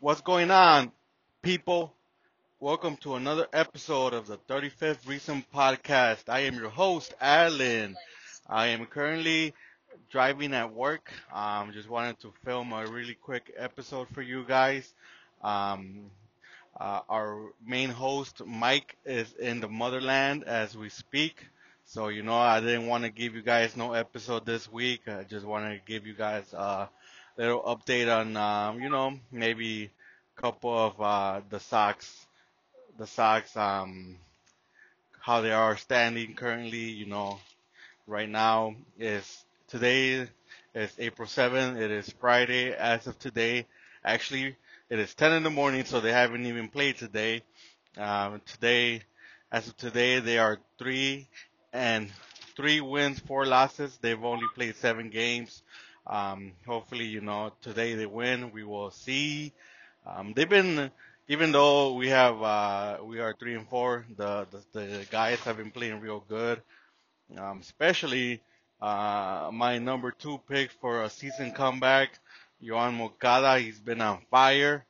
What's going on, people? Welcome to another episode of the 35th Reason Podcast. I am your host, Alan. I am currently driving at work. Um, just wanted to film a really quick episode for you guys. Um, uh, our main host, Mike, is in the motherland as we speak. So, you know, I didn't want to give you guys no episode this week. I just wanted to give you guys a little update on, um, you know, maybe a couple of uh, the Sox, the Sox, um, how they are standing currently. You know, right now is today is April 7th. It is Friday as of today. Actually, it is 10 in the morning, so they haven't even played today. Um, today, as of today, they are three and three wins, four losses. They've only played seven games. Um, hopefully, you know, today they win. We will see. Um, they've been, even though we have, uh, we are three and four, the, the, the guys have been playing real good. Um, especially, uh, my number two pick for a season comeback, Yoan Moncada. He's been on fire.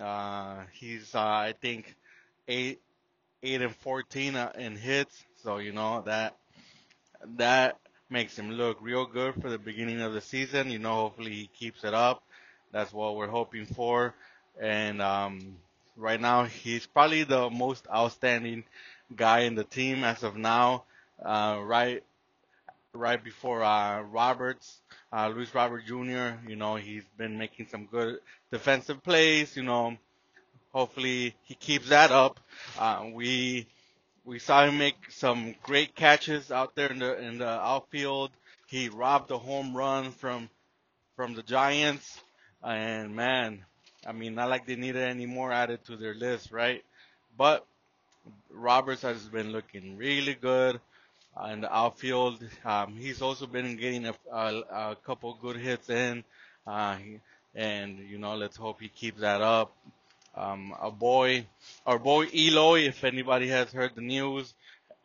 Uh, he's, uh, I think, eight, eight and 14 uh, in hits. So, you know, that, that makes him look real good for the beginning of the season. You know, hopefully he keeps it up. That's what we're hoping for. And, um, right now he's probably the most outstanding guy in the team as of now. Uh, right, right before, uh, Roberts, uh, Luis Robert Jr., you know, he's been making some good defensive plays, you know, hopefully he keeps that up. Uh, we, we saw him make some great catches out there in the in the outfield. He robbed a home run from from the Giants, and man, I mean, not like they needed any more added to their list, right? But Roberts has been looking really good in the outfield. Um, he's also been getting a, a, a couple good hits in, uh, and you know, let's hope he keeps that up. Um, a boy, our boy Eloy, if anybody has heard the news,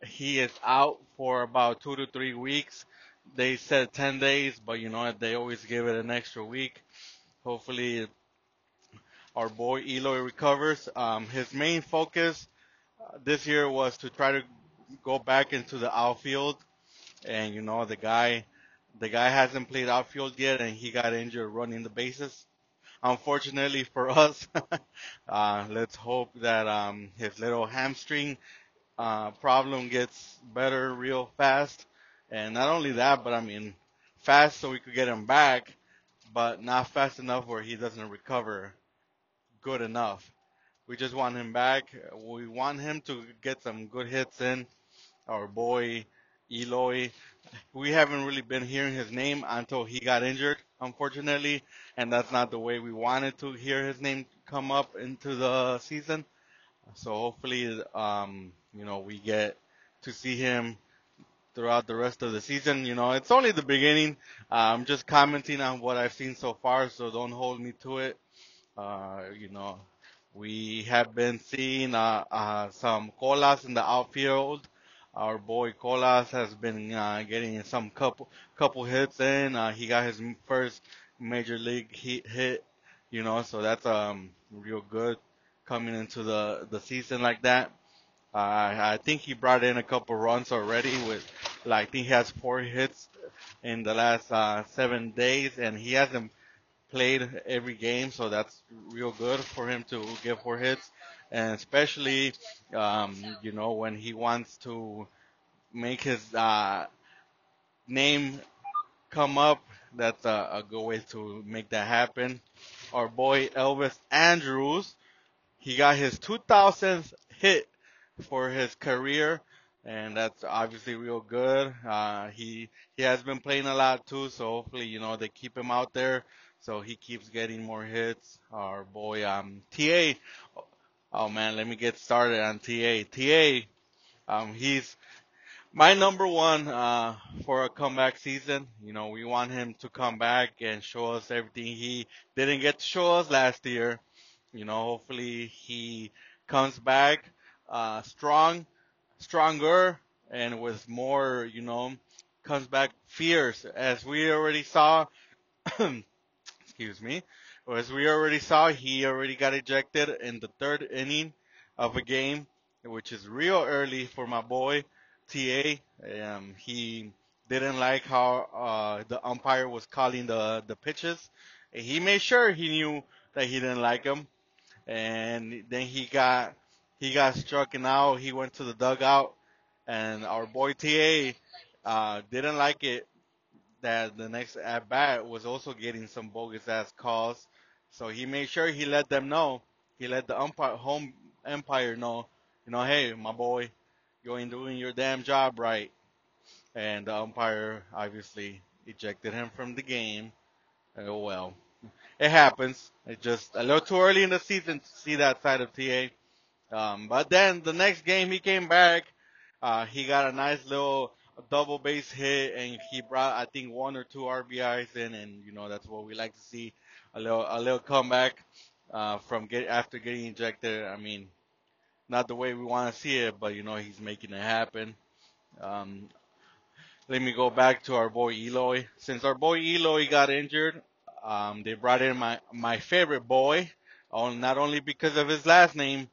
he is out for about two to three weeks. They said 10 days, but you know, they always give it an extra week. Hopefully our boy Eloy recovers. Um, his main focus uh, this year was to try to go back into the outfield. And you know, the guy, the guy hasn't played outfield yet and he got injured running the bases unfortunately for us. uh, let's hope that um, his little hamstring uh, problem gets better real fast. And not only that, but I mean, fast so we could get him back, but not fast enough where he doesn't recover good enough. We just want him back. We want him to get some good hits in. Our boy Eloy, we haven't really been hearing his name until he got injured, unfortunately, and that's not the way we wanted to hear his name come up into the season. So hopefully, um, you know, we get to see him throughout the rest of the season. You know, it's only the beginning. Uh, I'm just commenting on what I've seen so far, so don't hold me to it. Uh, you know, we have been seeing uh, uh, some Colas in the outfield. Our boy Colas has been uh, getting some couple couple hits in. Uh, he got his first major league hit, hit, you know, so that's um real good coming into the the season like that. Uh, I think he brought in a couple runs already with, like, I think he has four hits in the last uh, seven days, and he hasn't played every game, so that's real good for him to get four hits and especially um, you know when he wants to make his uh, name come up. That's a, a good way to make that happen. Our boy Elvis Andrus, he got his 2000th hit for his career, and that's obviously real good. Uh, he he has been playing a lot too, so hopefully you know they keep him out there so he keeps getting more hits. Our boy um TA Oh man, let me get started on TA. TA, um, he's my number one uh, for a comeback season. You know, we want him to come back and show us everything he didn't get to show us last year. You know, hopefully he comes back uh, strong, stronger, and with more. You know, comes back fierce, as we already saw. excuse me as we already saw, he already got ejected in the third inning of a game, which is real early for my boy TA. Um, he didn't like how uh, the umpire was calling the the pitches. He made sure he knew that he didn't like him, and then he got he got struck out. He went to the dugout, and our boy TA uh, didn't like it that the next at bat was also getting some bogus ass calls. So he made sure he let them know. He let the umpire home umpire know, you know, hey, my boy, you ain't doing your damn job right. And the umpire obviously ejected him from the game. Oh well, it happens. It's just a little too early in the season to see that side of TA. Um, but then the next game he came back. Uh, he got a nice little double base hit and he brought I think one or two RBIs in, and you know that's what we like to see a little a little comeback uh, from get after getting ejected. I mean, not the way we want to see it, but you know he's making it happen. Um, let me go back to our boy Eloy. Since our boy Eloy got injured, um, they brought in my my favorite boy, not only because of his last name,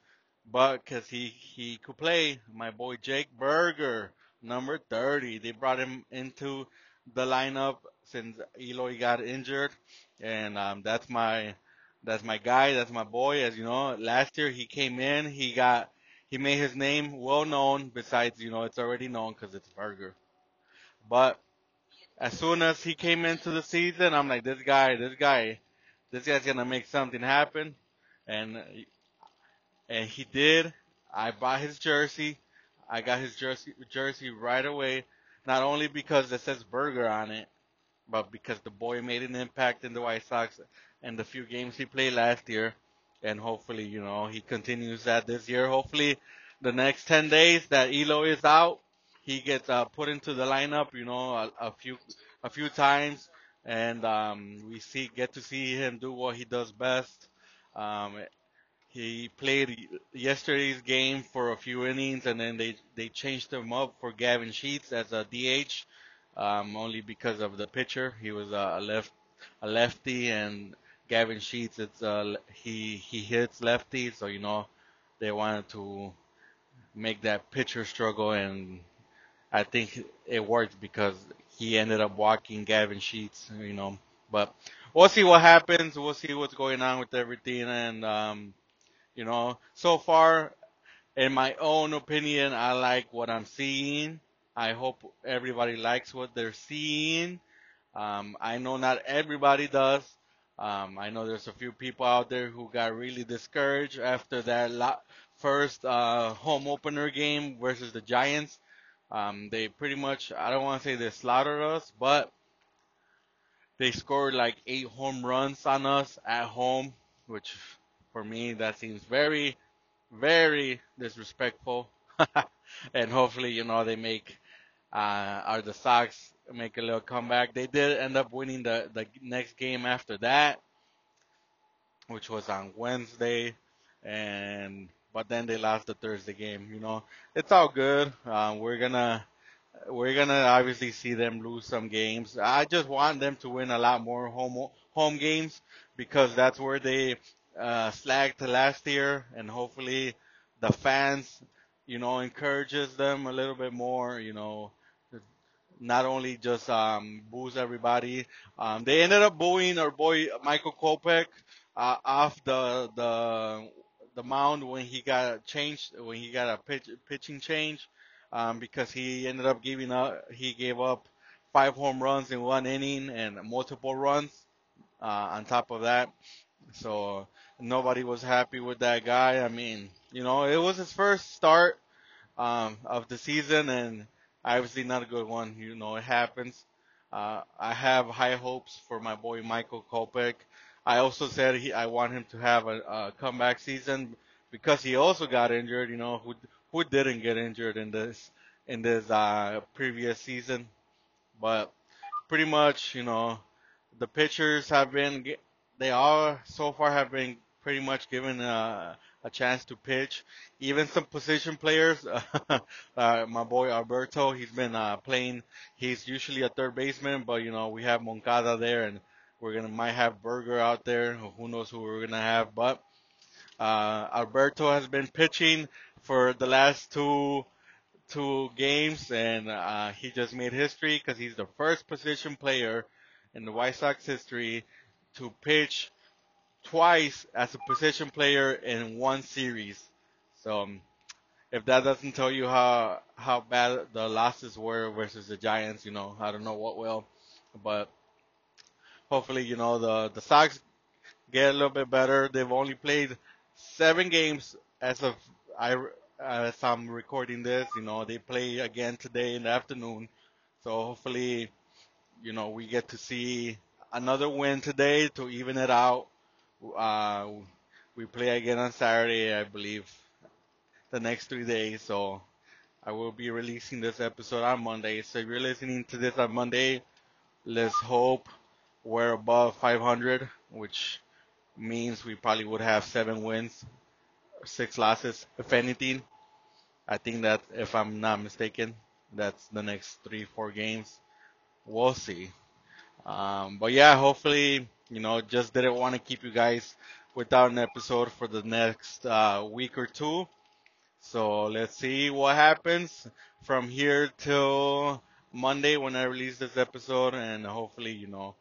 but because he he could play. My boy Jake Burger, number 30. They brought him into the lineup since Eloy got injured, and um, that's my that's my guy. That's my boy. As you know, last year he came in, he got he made his name well known. Besides, you know, it's already known because it's Burger. But as soon as he came into the season, I'm like, this guy, this guy, this guy's gonna make something happen, and and he did. I bought his jersey. I got his jersey jersey right away. Not only because it says Burger on it, but because the boy made an impact in the White Sox and the few games he played last year, and hopefully, you know, he continues that this year. Hopefully, the next 10 days that Eloy is out, he gets uh, put into the lineup, you know, a, a few a few times, and um, we see get to see him do what he does best. Um, he played yesterday's game for a few innings, and then they they changed him up for Gavin Sheets as a DH um, only because of the pitcher. He was a left a lefty, and Gavin Sheets, it's uh, he he hits lefty, so you know they wanted to make that pitcher struggle, and I think it worked because he ended up walking Gavin Sheets, you know. But we'll see what happens. We'll see what's going on with everything, and um, you know, so far, in my own opinion, I like what I'm seeing. I hope everybody likes what they're seeing. Um, I know not everybody does. Um, I know there's a few people out there who got really discouraged after that first uh, home opener game versus the Giants. Um, they pretty much, I don't want to say they slaughtered us, but they scored like eight home runs on us at home, which for me that seems very, very disrespectful. and hopefully, you know, they make uh, are the Sox make a little comeback. They did end up winning the the next game after that, which was on Wednesday, and but then they lost the Thursday game. You know, it's all good. Uh, we're gonna we're gonna obviously see them lose some games. I just want them to win a lot more home home games because that's where they uh, slacked last year, and hopefully the fans, you know, encourages them a little bit more. You know, not only just um, boos everybody. Um, they ended up booing our boy Michael Kopech uh, off the the the mound when he got changed when he got a pitch, pitching change um, because he ended up giving up he gave up five home runs in one inning and multiple runs uh, on top of that. So nobody was happy with that guy. I mean, you know, it was his first start um, of the season and obviously not a good one. You know, it happens. Uh, I have high hopes for my boy Michael Kopech. I also said he, I want him to have a, a comeback season because he also got injured. You know, who who didn't get injured in this in this uh, previous season? But pretty much, you know, the pitchers have been they all so far have been pretty much given a, a chance to pitch. Even some position players, uh, my boy Alberto, he's been uh, playing. He's usually a third baseman, but you know we have Moncada there, and We're gonna might have Burger out there. Who knows who we're gonna have? But uh, Alberto has been pitching for the last two two games, and uh, he just made history because he's the first position player in the White Sox history to pitch twice as a position player in one series. So um, if that doesn't tell you how how bad the losses were versus the Giants, you know, I don't know what will. But hopefully, you know, the the Sox get a little bit better. They've only played seven games as of I as I'm recording this. You know, they play again today in the afternoon. So hopefully, you know, we get to see another win today to even it out. Uh, we play again on Saturday, I believe, the next three days. So I will be releasing this episode on Monday. So if you're listening to this on Monday, let's hope we're above 500, which means we probably would have seven wins, six losses, if anything. I think that if I'm not mistaken, that's the next three, four games. We'll see. Um, but yeah, hopefully, you know, just didn't want to keep you guys without an episode for the next uh, week or two. So let's see what happens from here till Monday when I release this episode, and hopefully, you know,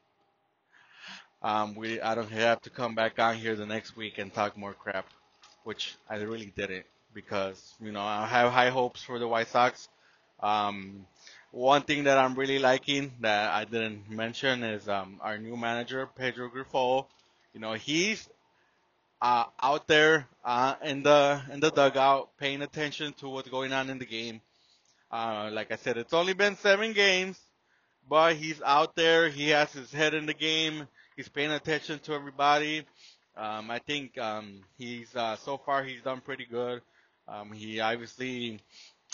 um, we I don't have to come back on here the next week and talk more crap, which I really didn't because you know I have high hopes for the White Sox. Um, one thing that I'm really liking that I didn't mention is um, our new manager Pedro Grifol. You know he's uh, out there uh, in the in the dugout, paying attention to what's going on in the game. Uh, like I said, it's only been seven games, but he's out there. He has his head in the game. He's paying attention to everybody. Um, I think um, he's uh, so far he's done pretty good. Um, he obviously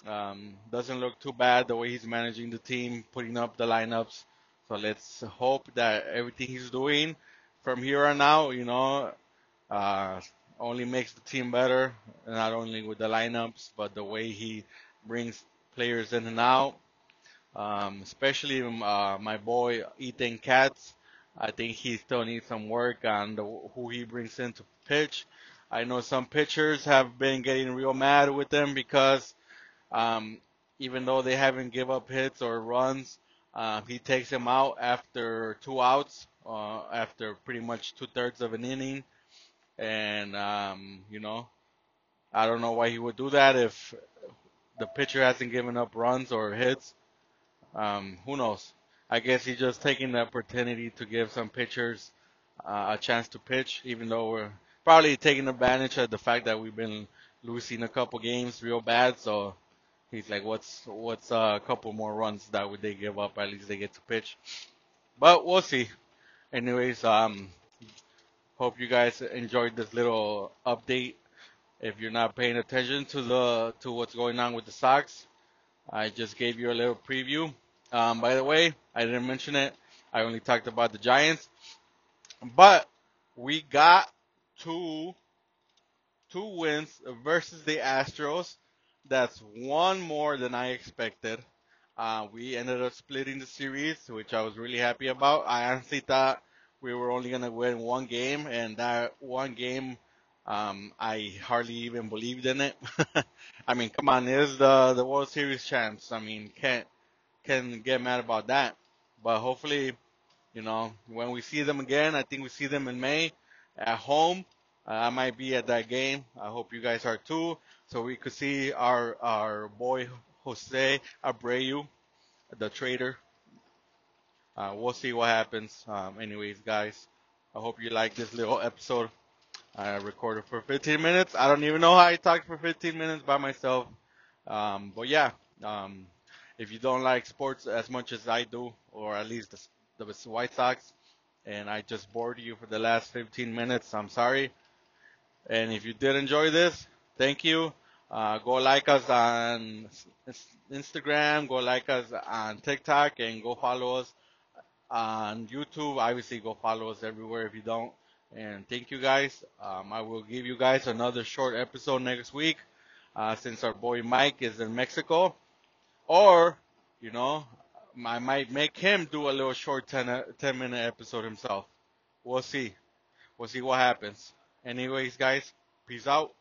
um, doesn't look too bad the way he's managing the team, putting up the lineups. So let's hope that everything he's doing from here on out, you know, uh, only makes the team better, not only with the lineups, but the way he brings players in and out. Um, especially uh, my boy Ethan Katz. I think he still needs some work on the, who he brings in to pitch. I know some pitchers have been getting real mad with him because um, even though they haven't give up hits or runs, uh, he takes them out after two outs, uh, after pretty much two thirds of an inning. And, um, you know, I don't know why he would do that if the pitcher hasn't given up runs or hits. Um, who knows? I guess he's just taking the opportunity to give some pitchers uh, a chance to pitch, even though we're probably taking advantage of the fact that we've been losing a couple games real bad. So he's like, what's what's uh, a couple more runs that would they give up? At least they get to pitch. But we'll see. Anyways, um, hope you guys enjoyed this little update. If you're not paying attention to the to what's going on with the Sox, I just gave you a little preview. Um, by the way, I didn't mention it. I only talked about the Giants, but we got two two wins versus the Astros. That's one more than I expected. Uh, we ended up splitting the series, which I was really happy about. I honestly thought we were only gonna win one game, and that one game, um, I hardly even believed in it. I mean, come on, is the the World Series champs. I mean, can't can get mad about that. But hopefully, you know, when we see them again, I think we see them in May at home. Uh, I might be at that game. I hope you guys are too, so we could see our our boy Jose Abreu, the trader. Uh, we'll see what happens. Um, anyways, guys, I hope you like this little episode. I recorded for 15 minutes. I don't even know how I talked for 15 minutes by myself. Um, but yeah, um, if you don't like sports as much as I do, or at least the, the White Sox, and I just bored you for the last 15 minutes, I'm sorry. And if you did enjoy this, thank you. Uh, go like us on Instagram, go like us on TikTok, and go follow us on YouTube. Obviously, go follow us everywhere if you don't. And thank you guys. Um, I will give you guys another short episode next week uh, since our boy Mike is in Mexico. Or, you know, I might make him do a little short 10, 10 minute episode himself. we'll see. We'll see what happens. Anyways, guys, peace out.